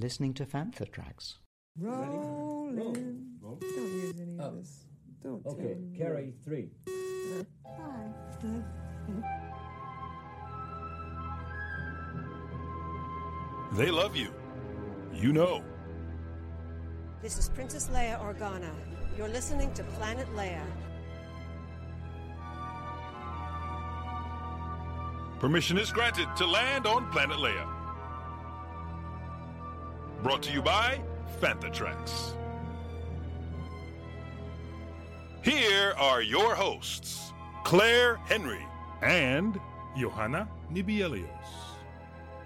You are listening to Fantha Tracks. Rolling. Roll. Don't use any of this. Don't Okay, tell me. carry three. They love you. You know. This is Princess Leia Organa. You're listening to Planet Leia. Permission is granted to land on Planet Leia. Brought to you by Fantha Tracks. Here are your hosts, Clair Henry and Johanna Nibielios.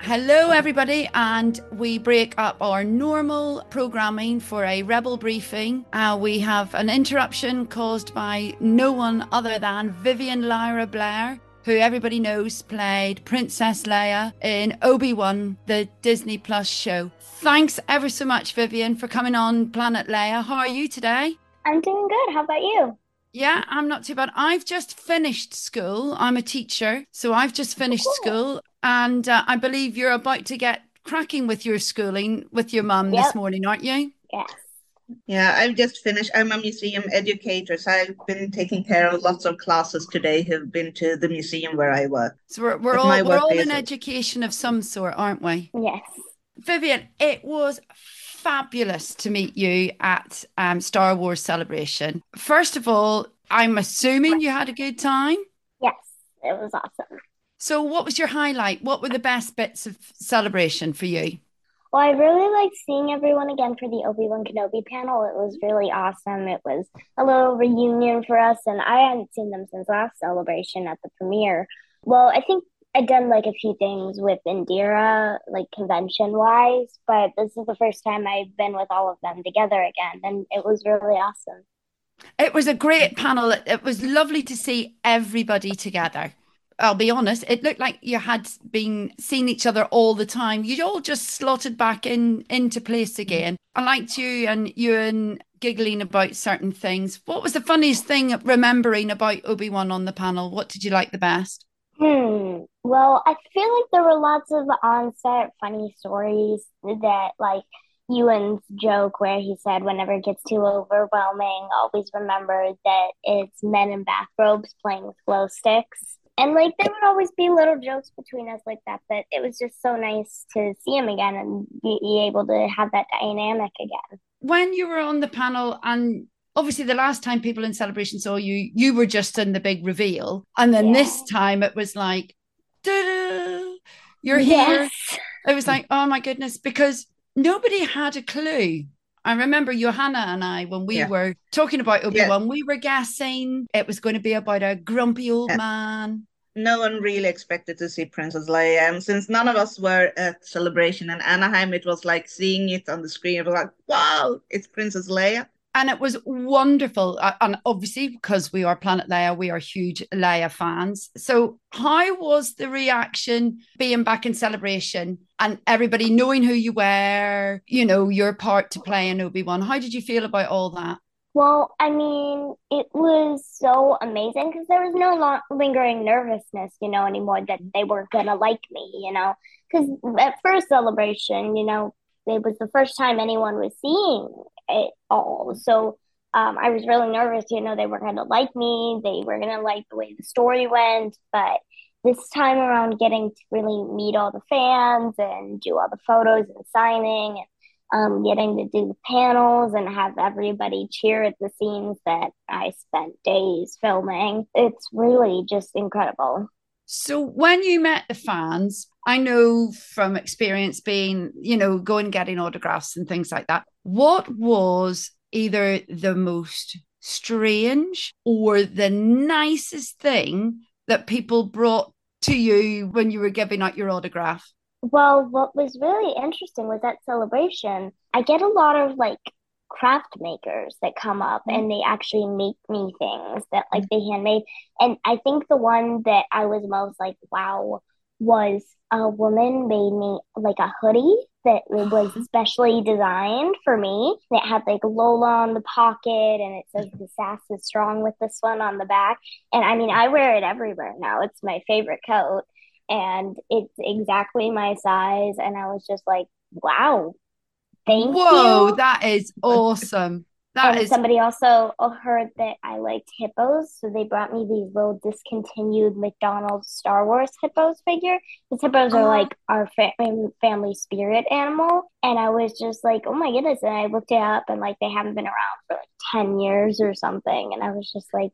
Hello, everybody, and we break up our normal programming for a rebel briefing. Uh, we have an interruption caused by no one other than Vivien Lyra Blair, who everybody knows played Princess Leia in Obi Wan, the Disney Plus show. Thanks ever so much, Vivien, for coming on Planet Leia. How are you today? I'm doing good. How about you? Yeah, I'm not too bad. I've just finished school. I'm a teacher, so I've just finished cool. school, and uh, I believe you're about to get cracking with your schooling with your mum this morning, aren't you? Yes. Yeah, I've just finished. I'm a museum educator, so I've been taking care of lots of classes today who've been to the museum where I work. So we're we're all we're all in education of some sort, aren't we? Yes. Vivien, it was fabulous to meet you at um, Star Wars Celebration. First of all, I'm assuming you had a good time. Yes. It was awesome. So, what was your highlight? What were the best bits of celebration for you? Well, I really liked seeing everyone again for the Obi-Wan Kenobi panel. It was really awesome. It was a little reunion for us, and I hadn't seen them since last celebration at the premiere. Well, I think I'd done like a few things with Indira, like convention wise, but this is the first time I've been with all of them together again, and it was really awesome. It was a great panel. It was lovely to see everybody together. I'll be honest, it looked like you had been seeing each other all the time. You'd all just slotted back in into place again. I liked you and you and giggling about certain things. What was the funniest thing remembering about Obi-Wan on the panel? What did you like the best? Hmm. Well, I feel like there were lots of on-set funny stories that, like Ewan's joke where he said, whenever it gets too overwhelming, always remember that it's men in bathrobes playing with glow sticks. And like there would always be little jokes between us like that, but it was just so nice to see him again and be, able to have that dynamic again. When you were on the panel and obviously the last time people in celebration saw you, you were just in the big reveal. And then this time it was like, "Da-da, you're here. Yes. It was like, oh my goodness, because nobody had a clue. I remember Johanna and I, when we Yeah. were talking about Yeah. Obi-Wan, we were guessing it was going to be about a grumpy old Yeah. man. No one really expected to see Princess Leia. And since none of us were at Celebration in Anaheim, it was like seeing it on the screen. It was like, wow, it's Princess Leia. And it was wonderful. Uh, And obviously, because we are Planet Leia, we are huge Leia fans. So, how was the reaction being back in celebration and everybody knowing who you were, you know, your part to play in Obi-Wan? How did you feel about all that? Well, I mean, it was so amazing because there was no lo lingering nervousness, you know, anymore that they weren't gonna like me, you know. Because at first celebration, you know, it was the first time anyone was seeing it all. So um, I was really nervous, you know, they were gonna like me, they were gonna like the way the story went. But this time around, getting to really meet all the fans and do all the photos and signing and um, getting to do the panels and have everybody cheer at the scenes that I spent days filming. It's really just incredible. So when you met the fans, I know from experience being, you know, going getting autographs and things like that. What was either the most strange or the nicest thing that people brought to you when you were giving out your autograph? Well, what was really interesting was that Celebration, I get a lot of like craft makers that come up mm-hmm. and they actually make me things that like mm-hmm. they handmade. And I think the one that I was most like, wow, was a woman made me like a hoodie that was specially designed for me. It had like Lola on the pocket and it says the sass is strong with this one on the back. And I mean, I wear it everywhere now. It's my favorite coat and it's exactly my size. And I was just like, wow, thank Whoa, you. that is awesome. That and is somebody also heard that I liked hippos, so they brought me these little discontinued McDonald's Star Wars hippos figure. Because hippos are Oh. like our fa- family spirit animal, and I was just like, oh my goodness! And I looked it up, and like they haven't been around for like ten years or something, and I was just like,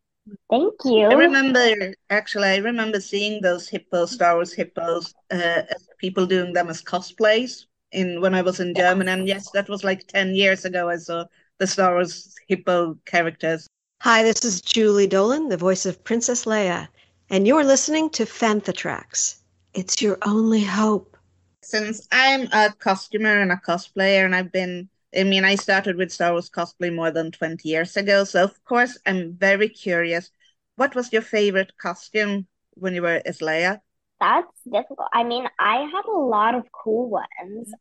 thank you. I remember actually, I remember seeing those hippos, Star Wars hippos, uh, people doing them as cosplays in when I was in Germany. And yes, that was like 10 years ago. I saw the Star Wars hippo characters. Hi, this is Julie Dolan, the voice of Princess Leia, and you're listening to Fantha Tracks. It's your only hope. Since I'm a costumer and a cosplayer, and I've been, I mean, I started with Star Wars cosplay more than 20 years ago. So, of course, I'm very curious. What was your favorite costume when you were as Leia? That's difficult. I mean, I had a lot of cool ones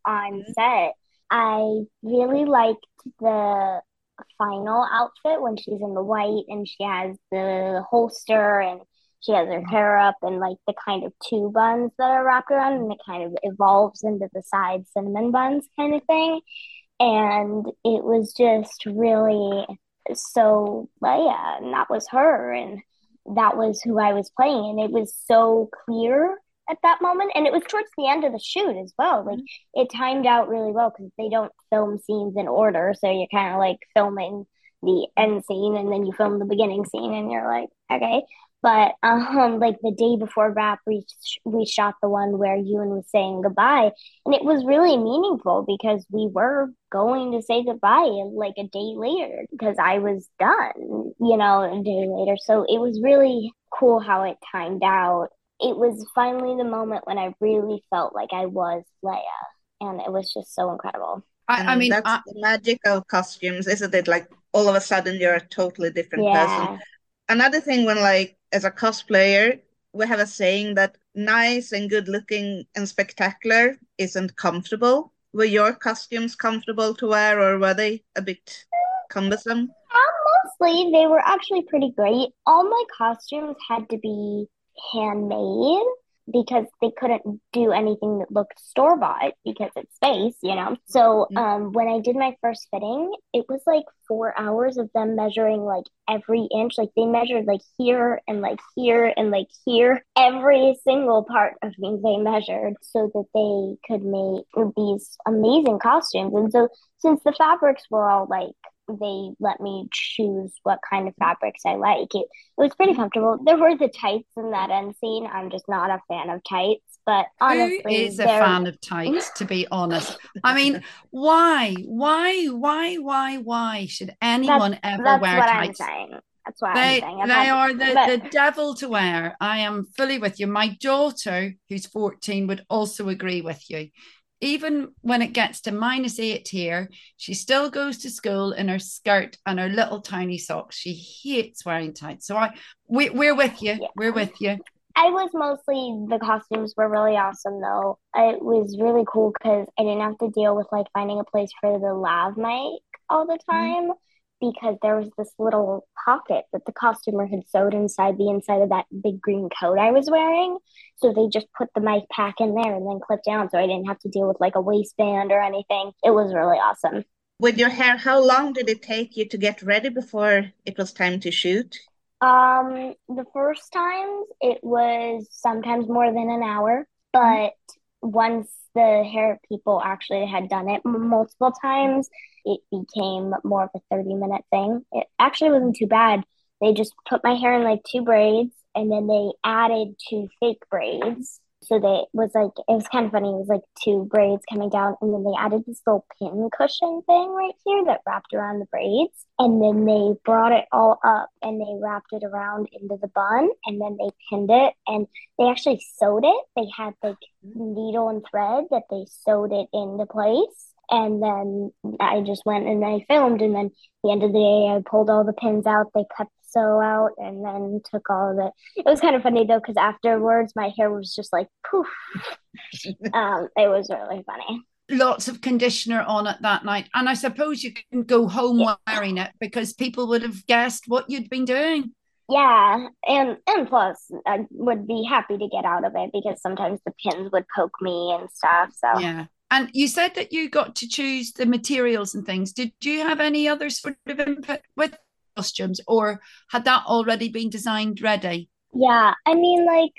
mm-hmm. on mm-hmm. set. I really liked the final outfit when she's in the white and she has the holster and she has her mm-hmm. hair up and like the kind of two buns that are wrapped around and it kind of evolves into the side cinnamon buns kind of thing. And it was just really so Leia, and that was her, and that was who I was playing, and it was so clear at that moment, and it was towards the end of the shoot as well. Like mm-hmm. it timed out really well because they don't film scenes in order, so you're kind of like filming the end scene and then you film the beginning scene, and you're like, okay. But um, like the day before wrap, we we shot the one where Ewan was saying goodbye, and it was really meaningful because we were going to say goodbye like a day later because I was done, you know, a day later. So it was really cool how it timed out. It was finally the moment when I really felt like I was Leia, and it was just so incredible. I, I mean, that's I, the magic of costumes, isn't it? Like all of a sudden you're a totally different Yeah. person. Another thing when like as a cosplayer, we have a saying that nice and good looking and spectacular isn't comfortable. Were your costumes comfortable to wear or were they a bit cumbersome? Um, mostly, they were actually pretty great. All my costumes had to be handmade because they couldn't do anything that looked store bought because it's space, you know. So, um, when I did my first fitting, it was like four hours of them measuring like every inch. Like they measured like here and like here and like here. Every single part of me they measured so that they could make these amazing costumes. And so, since the fabrics were all like they let me choose what kind of fabrics I like. It, it was pretty comfortable. There were the tights in that end scene. I'm just not a fan of tights, but honestly, who is a fan of tights, to be honest? I mean, why, why, why, why, why should anyone ever That's wear what I'm tights? saying. That's what They, I'm saying. I've they had- are the, but- the devil to wear. I am fully with you. My daughter, who's 14, would also agree with you. Even when it gets to minus eight here, she still goes to school in her skirt and her little tiny socks. She hates wearing tights. So I we, we're with you. Yeah. We're with you. I was mostly the costumes were really awesome though. It was really cool because I didn't have to deal with like finding a place for the lav mic all the mm-hmm. time because there was this little pocket that the costumer had sewed inside the inside of that big green coat I was wearing. So they just put the mic pack in there and then clipped down so I didn't have to deal with like a waistband or anything. It was really awesome. With your hair, how long did it take you to get ready before it was time to shoot? Um, the first times it was sometimes more than an hour, but once the hair people actually had done it multiple times, it became more of a 30 minute thing. It actually wasn't too bad. They just put my hair in like two braids and then they added two fake braids. So they was like it was kind of funny. It was like two braids coming down, and then they added this little pin cushion thing right here that wrapped around the braids. And then they brought it all up and they wrapped it around into the bun, and then they pinned it and they actually sewed it. They had like needle and thread that they sewed it into place. And then I just went and I filmed, and then at the end of the day, I pulled all the pins out. They cut the sew out, and then took all of it. It was kind of funny though, because afterwards, my hair was just like poof. um, it was really funny. Lots of conditioner on it that night. And I suppose you can go home wearing it because people would have guessed what you'd been doing. Yeah, and and plus, I would be happy to get out of it because sometimes the pins would poke me and stuff. So Yeah. And you said that you got to choose the materials and things. Did you have any other sort of input with costumes, or had that already been designed ready? Yeah, I mean, like,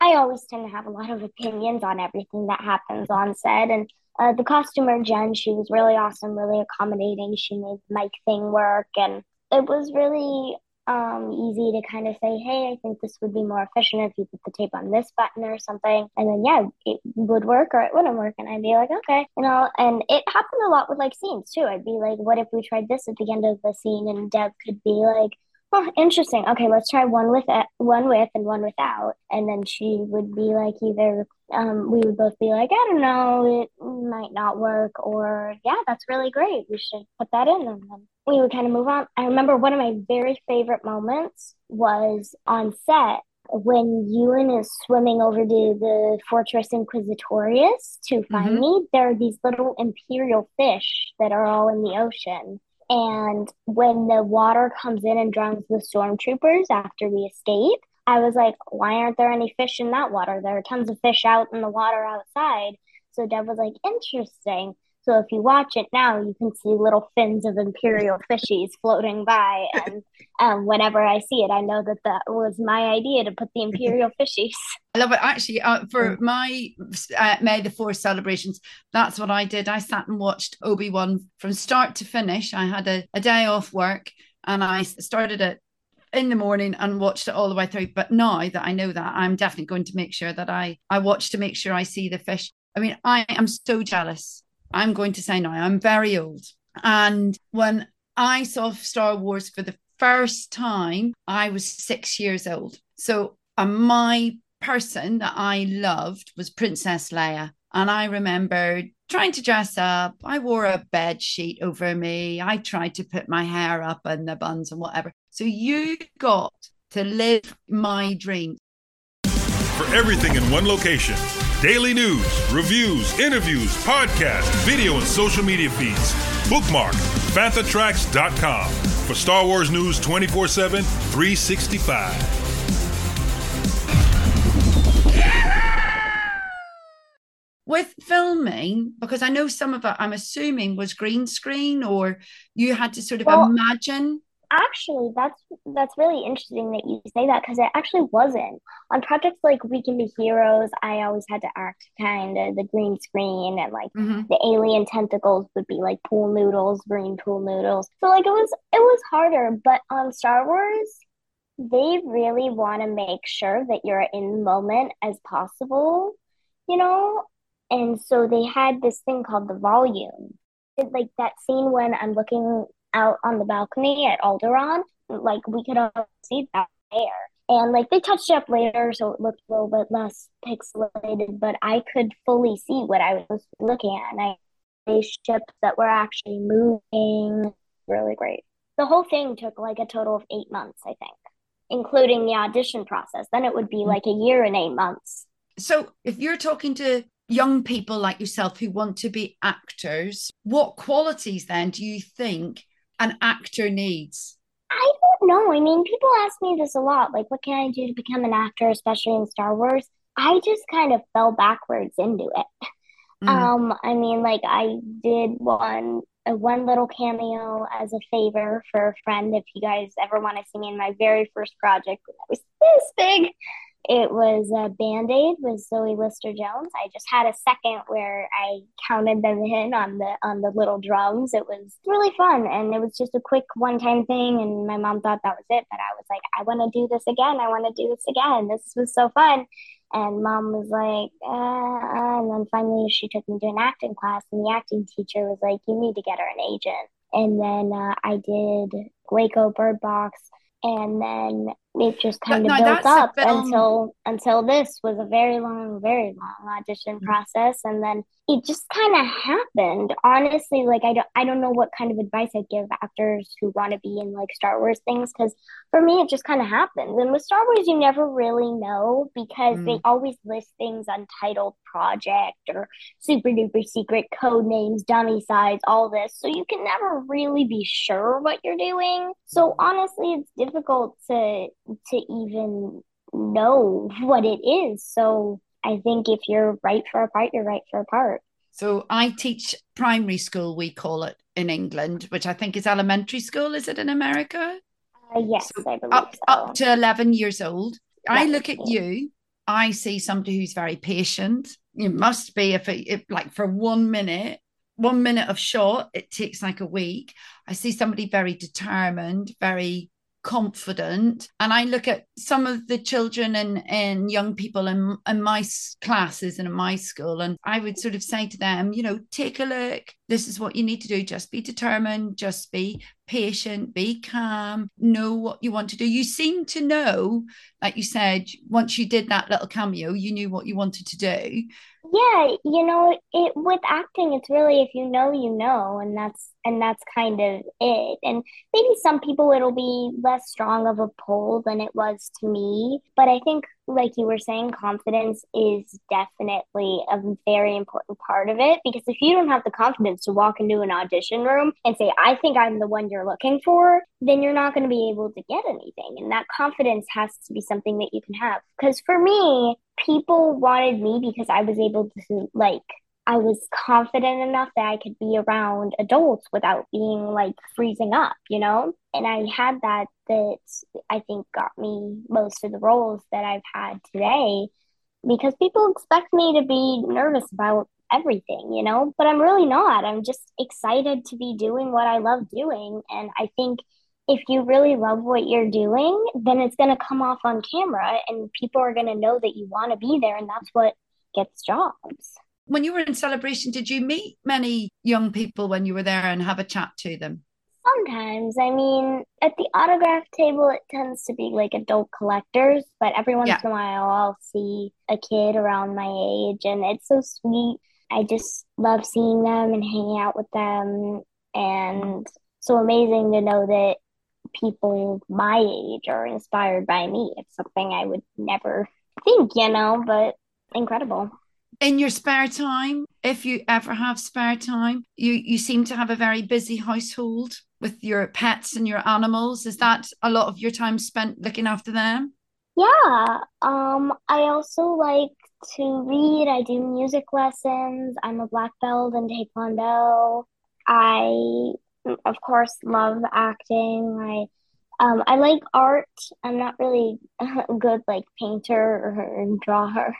I always tend to have a lot of opinions on everything that happens on set. And uh, the costumer, Jen, she was really awesome, really accommodating. She made the mic thing work. And it was really um, easy to kind of say, hey, I think this would be more efficient if you put the tape on this button or something. And then, yeah, it would work or it wouldn't work. And I'd be like, okay, you know, and it happened a lot with like scenes too. I'd be like, what if we tried this at the end of the scene? And Deb could be like, oh, interesting. Okay, let's try one with one with and one without. And then she would be like, either um, we would both be like, I don't know, it might not work, or yeah, that's really great. We should put that in. And then we would kind of move on. I remember one of my very favorite moments was on set when Ewan is swimming over to the Fortress Inquisitorius to find Mhm. me. There are these little imperial fish that are all in the ocean. And when the water comes in and drowns the stormtroopers after we escape, I was like, why aren't there any fish in that water? There are tons of fish out in the water outside. So Deb was like, interesting. So if you watch it now, you can see little fins of imperial fishies floating by. And um, whenever I see it, I know that that was my idea to put the imperial fishies. I love it. Actually, uh, for my uh, May the Fourth celebrations, that's what I did. I sat and watched Obi Wan from start to finish. I had a, a day off work and I started it in the morning and watched it all the way through. But now that I know that, I'm definitely going to make sure that I I watch to make sure I see the fish. I mean, I am so jealous. I'm going to say now, I'm very old. And when I saw Star Wars for the first time, I was six years old. So my person that I loved was Princess Leia. And I remember trying to dress up. I wore a bed sheet over me. I tried to put my hair up and the buns and whatever. So you got to live my dream. For everything in one location daily news, reviews, interviews, podcasts, video, and social media feeds. Bookmark FanthaTracks.com for Star Wars news 24 7, 365. With filming, because I know some of it, I'm assuming was green screen or you had to sort of Well, imagine. Actually, that's that's really interesting that you say that because it actually wasn't. On projects like We Can Be Heroes, I always had to act kind of the green screen and like Mhm. the alien tentacles would be like pool noodles, green pool noodles. So like it was it was harder, but on Star Wars, they really want to make sure that you're in the moment as possible, you know? And so they had this thing called the volume. It's like that scene when I'm looking out on the balcony at Alderaan, like we could all see that there. And like they touched up later, so it looked a little bit less pixelated, but I could fully see what I was looking at. And I ships that were actually moving. Really great. The whole thing took like a total of eight months, I think, including the audition process. Then it would be like a year and eight months. So if you're talking to young people like yourself who want to be actors, what qualities then do you think an actor needs? I don't know. I mean, people ask me this a lot. Like, what can I do to become an actor, especially in Star Wars? I just kind of fell backwards into it. Mhm. Um, I mean, like I did one uh, one little cameo as a favor for a friend. If you guys ever want to see me in my very first project, when I was this big, it was a Band-Aid with Zoe Lister Jones. I just had a second where I counted them in on the on the little drums. It was really fun, and it was just a quick one-time thing. And my mom thought that was it, but I was like, I want to do this again. I want to do this again. This was so fun. And mom was like, uh, and then finally she took me to an acting class, and the acting teacher was like, you need to get her an agent. And then uh, I did Waco Bird Box, and then it just kind of no, built up until until this was a very long, very long audition process, and then it just kind of happened. Honestly, like I don't I don't know what kind of advice I'd give actors who want to be in like Star Wars things because for me it just kind of happens. And with Star Wars, you never really know because they Mm. always list things untitled project or super duper secret code names, dummy size, all this. So you can never really be sure what you're doing. So honestly, it's difficult to to even know what it is. So I think if you're right for a part, you're right for a part. So I teach primary school, we call it in England, which I think is elementary school. Is it in America? Uh, yes, So I believe Up, so. up to 11 years old. I look at you, I see somebody who's very patient. You must be, if, it, if like for one minute, one minute of shot, it takes like a week. I see somebody very determined, very confident. And I look at some of the children and, and young people in, in my classes and in my school, and I would sort of say to them, you know, take a look. This is what you need to do. Just be determined, just be patient, be calm, know what you want to do. You seem to know, like you said, once you did that little cameo, you knew what you wanted to do. Yeah, you know, it with acting, it's really if you know, you know, and that's and that's kind of it. And maybe some people it'll be less strong of a pull than it was to me, but I think like you were saying, confidence is definitely a very important part of it because if you don't have the confidence to walk into an audition room and say, I think I'm the one you're looking for, then you're not going to be able to get anything. And that confidence has to be something that you can have. Because for me, people wanted me because I was able to, like, I was confident enough that I could be around adults without being like freezing up, you know? And I had that that I think got me most of the roles that I've had today because people expect me to be nervous about everything, you know? But I'm really not. I'm just excited to be doing what I love doing. And I think if you really love what you're doing, then it's going to come off on camera and people are going to know that you want to be there. And that's what gets jobs. When you were in celebration, did you meet many young people when you were there and have a chat to them? Sometimes, I mean, at the autograph table, it tends to be like adult collectors, but every once Yeah. in a while, I'll see a kid around my age, and it's so sweet. I just love seeing them and hanging out with them, and so amazing to know that people my age are inspired by me. It's something I would never think, you know, but incredible. In your spare time if you ever have spare time you you seem to have a very busy household with your pets and your animals is that a lot of your time spent looking after them Yeah, um, I also like to read. I do music lessons. I'm a black belt in Taekwondo. I, of course, love acting. I, um, I like art. I'm not really a good like painter or drawer,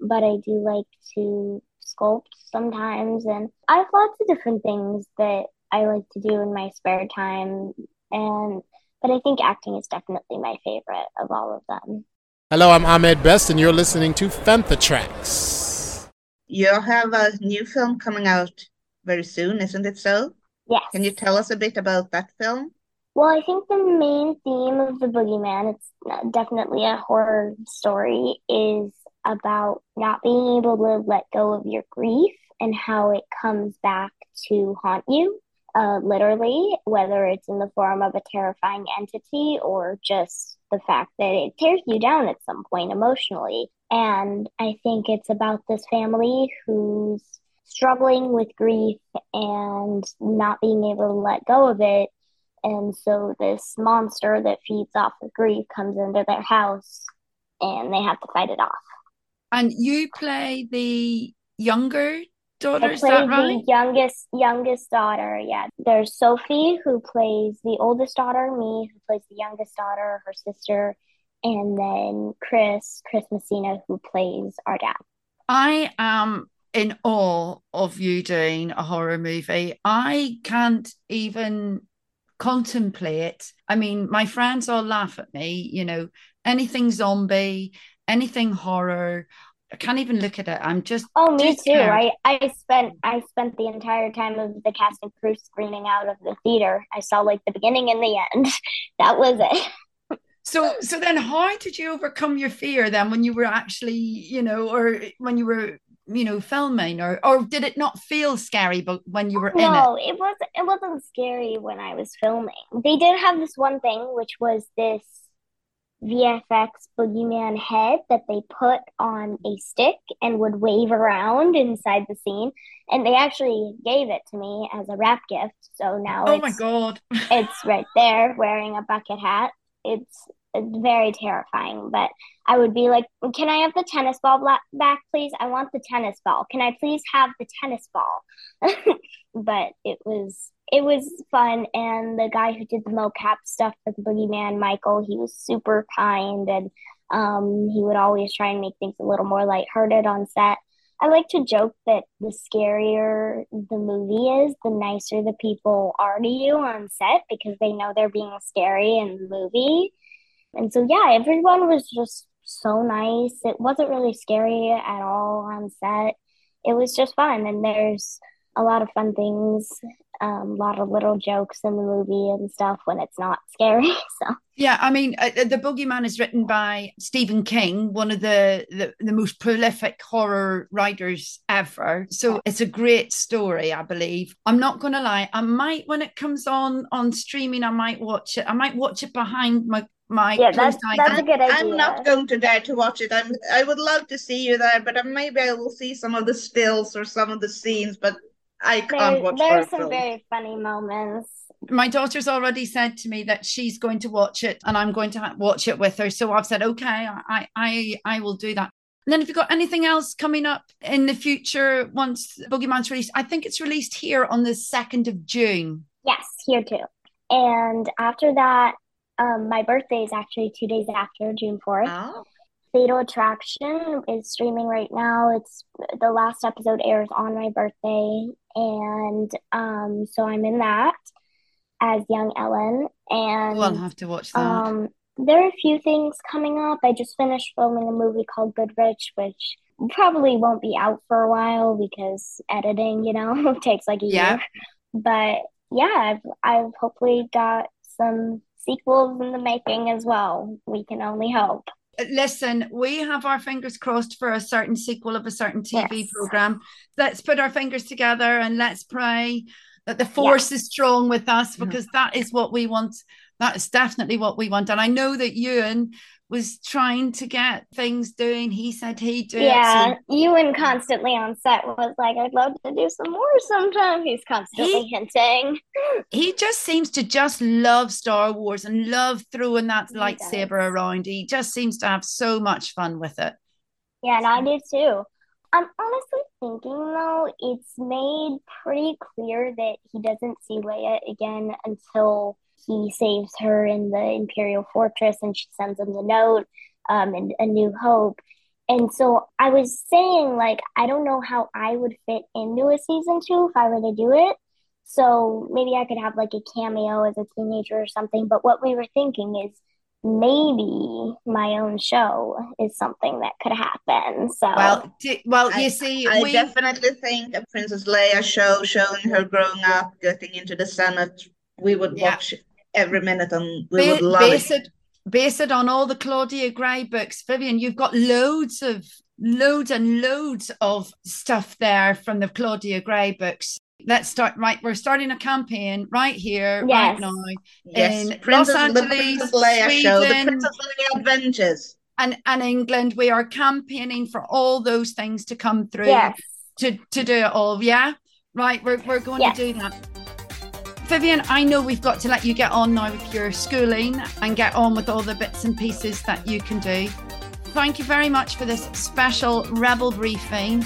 but I do like to sculpt sometimes, and I have lots of different things that I like to do in my spare time. And but I think acting is definitely my favorite of all of them. Hello, I'm Ahmed Best, and you're listening to Fantha Tracks. You have a new film coming out very soon, isn't it so? Yes. Can you tell us a bit about that film? Well, I think the main theme of The Boogeyman, it's definitely a horror story, is about not being able to let go of your grief and how it comes back to haunt you, uh, literally, whether it's in the form of a terrifying entity or just the fact that it tears you down at some point emotionally. And I think it's about this family who's struggling with grief and not being able to let go of it. And so this monster that feeds off of grief comes into their house and they have to fight it off. and you play the younger daughter I is play that the right youngest youngest daughter. Yeah, there's Sophie who plays the oldest daughter, me who plays the youngest daughter, her sister, and then Chris, Chris Messina who plays our dad. I am in awe of you doing a horror movie. I can't even contemplate. I mean, my friends all laugh at me, you know, anything zombie, anything horror. I can't even look at it. I'm just Oh, me too scared. I I spent I spent the entire time of the cast and crew screening out of the theater. I saw like the beginning and the end. That was it. So so then how did you overcome your fear then when you were actually, you know, or when you were, you know, filming or or did it not feel scary but when you were in it? No, it was it wasn't scary when I was filming. They did have this one thing, which was this VFX boogeyman head that they put on a stick and would wave around inside the scene. And they actually gave it to me as a wrap gift. So now Oh my god. it's right there wearing a bucket hat. It's very terrifying. But I would be like, "Can I have the tennis ball back, please? I want the tennis ball. Can I please have the tennis ball?" but it was it was fun, and the guy who did the mocap stuff for the Boogeyman, Michael, he was super kind, and um, he would always try and make things a little more lighthearted on set. I like to joke that the scarier the movie is, the nicer the people are to you on set because they know they're being scary in the movie. And so, yeah, everyone was just so nice. It wasn't really scary at all on set. It was just fun. And there's a lot of fun things, um, a lot of little jokes in the movie and stuff when it's not scary. So, Yeah, I mean, uh, the Boogeyman is written by Stephen King, one of the, the the most prolific horror writers ever. So it's a great story, I believe. I'm not going to lie, I might when it comes on on streaming, I might watch it. I might watch it behind my my yeah, that's, that's a good idea. I'm not going to dare to watch it. I'm I would love to see you there, but uh, maybe I will see some of the stills or some of the scenes, but I can't There, watch there's horror some films. very funny moments. my daughter's already said to me that she's going to watch it and I'm going to watch it with her. So I've said, okay, I, I, I will do that. And then if you've got anything else coming up in the future once Boogeyman's released? I think it's released here on the 2nd of June. Yes, here too. And after that, um, my birthday is actually two days after June 4th. Oh, Fatal Attraction is streaming right now. It's the last episode airs on my birthday, and um, so I'm in that as young Ellen. And I'll have to watch that. um, there are a few things coming up. I just finished filming a movie called Goodrich, which probably won't be out for a while because editing, you know, takes like a Yeah. year. But yeah, I've I've hopefully got some sequels in the making as well. We can only hope. Listen, we have our fingers crossed for a certain sequel of a certain TV Yes. program. Let's put our fingers together and let's pray that the force is strong with us because that is what we want. That is definitely what we want. And I know that Ewan was trying to get things doing. He said he'd do Yeah, it. So Ewan constantly on set was like, I'd love to do some more sometime. He's constantly hinting. he just seems to just love Star Wars and love throwing that He lightsaber does. around. He just seems to have so much fun with it. Yeah, and I do too. I'm honestly thinking though, it's made pretty clear that he doesn't see Leia again until he saves her in the Imperial Fortress and she sends him the note, um, and A New Hope. And so I was saying, like, I don't know how I would fit into a season two if I were to do it. So maybe I could have like a cameo as a teenager or something. But what we were thinking is maybe my own show is something that could happen. So Well, d- well, I- you see, I we definitely think a Princess Leia show showing her growing up, getting into the Senate, we would Yeah. watch every minute and we ba- would love base it. it base it on all the Claudia Gray books. Vivien, you've got loads of loads and loads of stuff there from the Claudia Gray books. Let's start right. We're starting a campaign right here, right now, Yes, in Princess, Los the Angeles, Princess Leia show, the Sweden. Princess Leia Adventures. and and England. We are campaigning for all those things to come through yes, to to do it all. Yeah, right. We're we're going Yes. to do that. Vivien, I know we've got to let you get on now with your schooling and get on with all the bits and pieces that you can do. Thank you very much for this special Rebel briefing.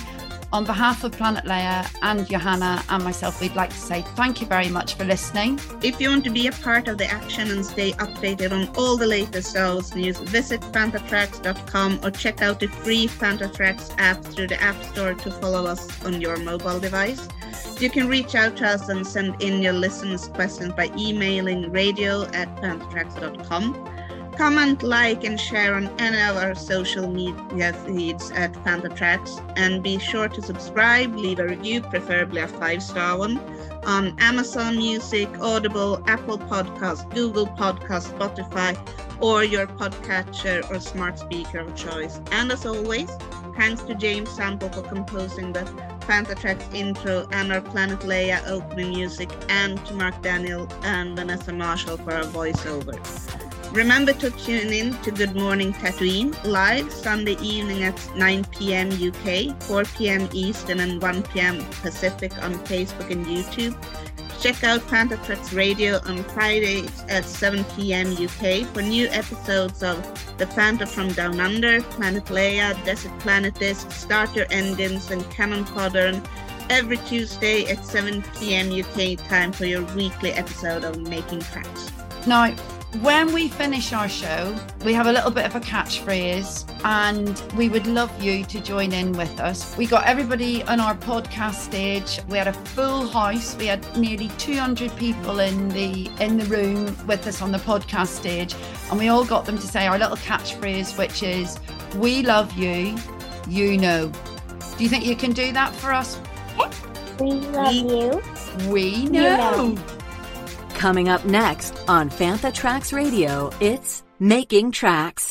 On behalf of Planet Leia and Johanna and myself, we'd like to say thank you very much for listening. If you want to be a part of the action and stay updated on all the latest Wars news, visit fanthatracks.com or check out the free Fantha Tracks app through the App Store to follow us on your mobile device. You can reach out to us and send in your listeners' questions by emailing radio at fanthatracks.com. Comment, like, and share on any of our social media feeds at FanthaTracks. And be sure to subscribe, leave a review, preferably a five star one on Amazon Music, Audible, Apple Podcasts, Google Podcasts, Spotify, or your podcatcher or smart speaker of choice. And as always, thanks to James Sample for composing the Fantha Tracks intro and our Planet Leia opening music, and to Mark Daniel and Vanessa Marshall for our voiceover. Remember to tune in to Good Morning Tatooine live Sunday evening at 9 p.m. UK, 4 p.m. Eastern, and 1 p.m. Pacific on Facebook and YouTube. Check out Tracks Radio on Fridays at 7 p.m. UK for new episodes of The Fantha from Down Under, Planet Leia, Desert Planet Disc, Start Your Engines, and Canon Fodder and every Tuesday at 7 p.m. UK time for your weekly episode of Making Tracks. Now, when we finish our show, we have a little bit of a catchphrase, and we would love you to join in with us. We got everybody on our podcast stage. We had a full house. We had nearly 200 people in the in the room with us on the podcast stage, and we all got them to say our little catchphrase, which is "We love you, you know." Do you think you can do that for us? We love you. We know. know. Coming up next on Fantha Tracks Radio, it's Making Tracks.